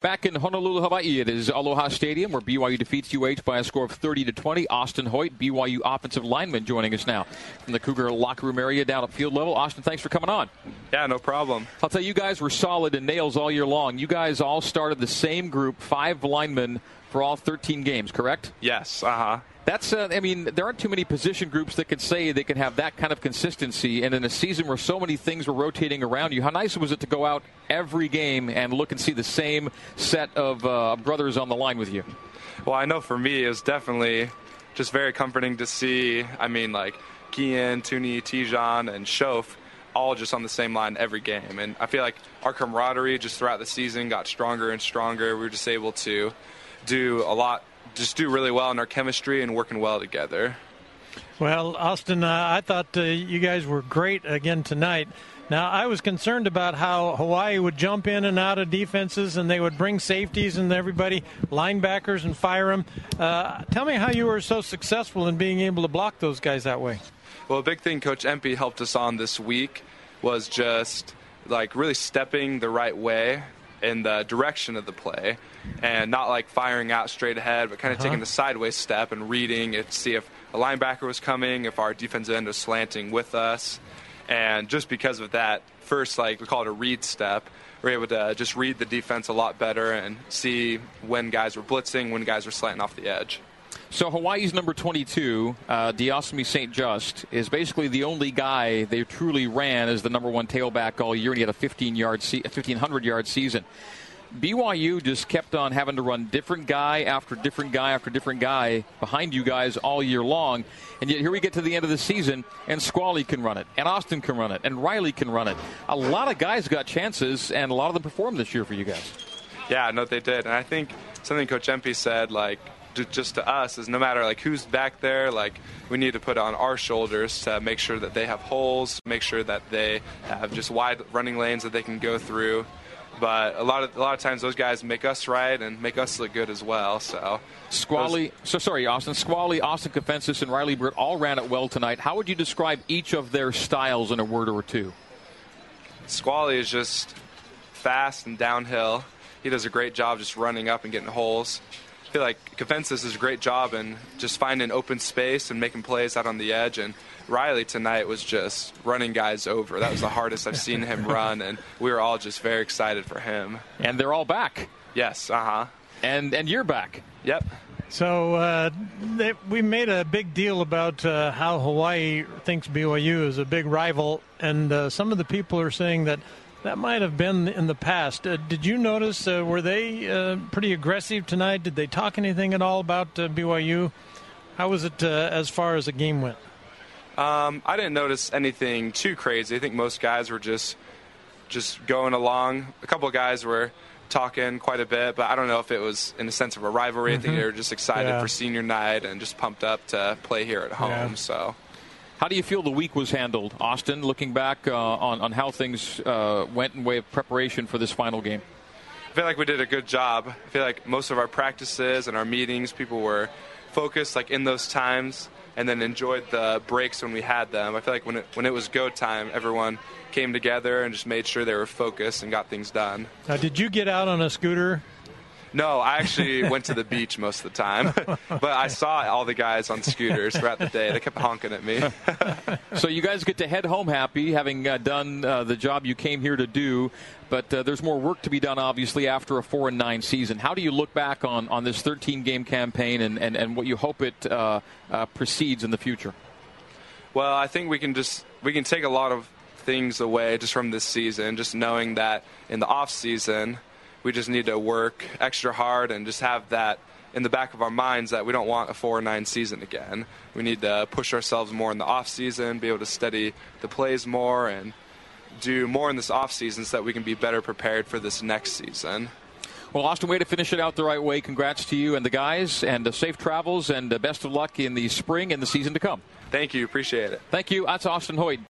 Back in Honolulu, Hawaii, it is Aloha Stadium where BYU defeats UH by a score of 30 to 20. Austin Hoyt, BYU offensive lineman, joining us now from the Cougar locker room area down at field level. Austin, thanks for coming on. Yeah, no problem. I'll tell you, you guys were solid in nails all year long. You guys all started the same group, five linemen for all 13 games, correct? Yes. Uh huh. That's, uh, I mean, there aren't too many position groups that can say they can have that kind of consistency. And in a season where so many things were rotating around you, how nice was it to go out every game and look and see the same set of uh, brothers on the line with you? Well, I know for me, it was definitely just very comforting to see. I mean, like Kian, Tuni, Tejan, and Shoaf all just on the same line every game. And I feel like our camaraderie just throughout the season got stronger and stronger. We were just able to do a lot just do really well in our chemistry and working well together. Well, Austin, uh, I thought uh, you guys were great again tonight. Now, I was concerned about how Hawaii would jump in and out of defenses and they would bring safeties and everybody, linebackers, and fire them. Uh, tell me how you were so successful in being able to block those guys that way. Well, a big thing Coach Empey helped us on this week was just like really stepping the right way in the direction of the play and not like firing out straight ahead, but kind of uh-huh. taking the sideways step and reading it to see if a linebacker was coming, if our defensive end was slanting with us. And just because of that, first, like we call it a read step, we're able to just read the defense a lot better and see when guys were blitzing, when guys were slanting off the edge. So Hawaii's number 22, uh, Saint Juste, is basically the only guy they truly ran as the number one tailback all year, and he had a 15 yard, se- 1500 yard season. BYU just kept on having to run different guy after different guy after different guy behind you guys all year long. And yet here we get to the end of the season, and Squally can run it, and Austin can run it, and Riley can run it. A lot of guys got chances, and a lot of them performed this year for you guys. Yeah, no, they did. And I think something Coach Empey said, like, just to us is no matter like who's back there like we need to put on our shoulders to make sure that they have holes make sure that they have just wide running lanes that they can go through but a lot of a lot of times those guys make us right and make us look good as well so Squally, so sorry, Austin. Squally, Austin Kafentzis, and Riley Burt all ran it well tonight. How would you describe each of their styles in a word or two? Squally is just fast and downhill. He does a great job just running up and getting holes. I feel like Kafentzis does a great job in just finding open space and making plays out on the edge. And Riley tonight was just running guys over. That was the hardest I've seen him run, and we were all just very excited for him. And they're all back. Yes. Uh huh. And and you're back. Yep. So uh, they, we made a big deal about uh, how Hawaii thinks BYU is a big rival, and uh, some of the people are saying that that might have been in the past. Uh, did you notice, uh, were they uh, pretty aggressive tonight? Did they talk anything at all about uh, BYU? How was it uh, as far as the game went? Um, I didn't notice anything too crazy. I think most guys were just just going along. A couple of guys were talking quite a bit, but I don't know if it was in a sense of a rivalry. Mm-hmm. I think they were just excited yeah. for senior night and just pumped up to play here at home. Yeah. So how do you feel the week was handled, Austin, looking back uh, on, on how things uh, went in way of preparation for this final game? I feel like we did a good job. I feel like most of our practices and our meetings, people were focused like in those times and then enjoyed the breaks when we had them. I feel like when it, when it was go time, everyone came together and just made sure they were focused and got things done. Now, did you get out on a scooter no, I actually went to the beach most of the time, but I saw all the guys on scooters throughout the day. They kept honking at me. so you guys get to head home happy, having uh, done uh, the job you came here to do. But uh, there's more work to be done, obviously, after a four and nine season. How do you look back on, on this 13 game campaign and, and, and what you hope it uh, uh, proceeds in the future? Well, I think we can just we can take a lot of things away just from this season, just knowing that in the off season we just need to work extra hard and just have that in the back of our minds that we don't want a four or nine season again. We need to push ourselves more in the off season, be able to study the plays more and do more in this off season so that we can be better prepared for this next season. Well, Austin, way to finish it out the right way. Congrats to you and the guys, and uh, safe travels, and uh, best of luck in the spring and the season to come. Thank you. Appreciate it. Thank you. That's Austin Hoyt.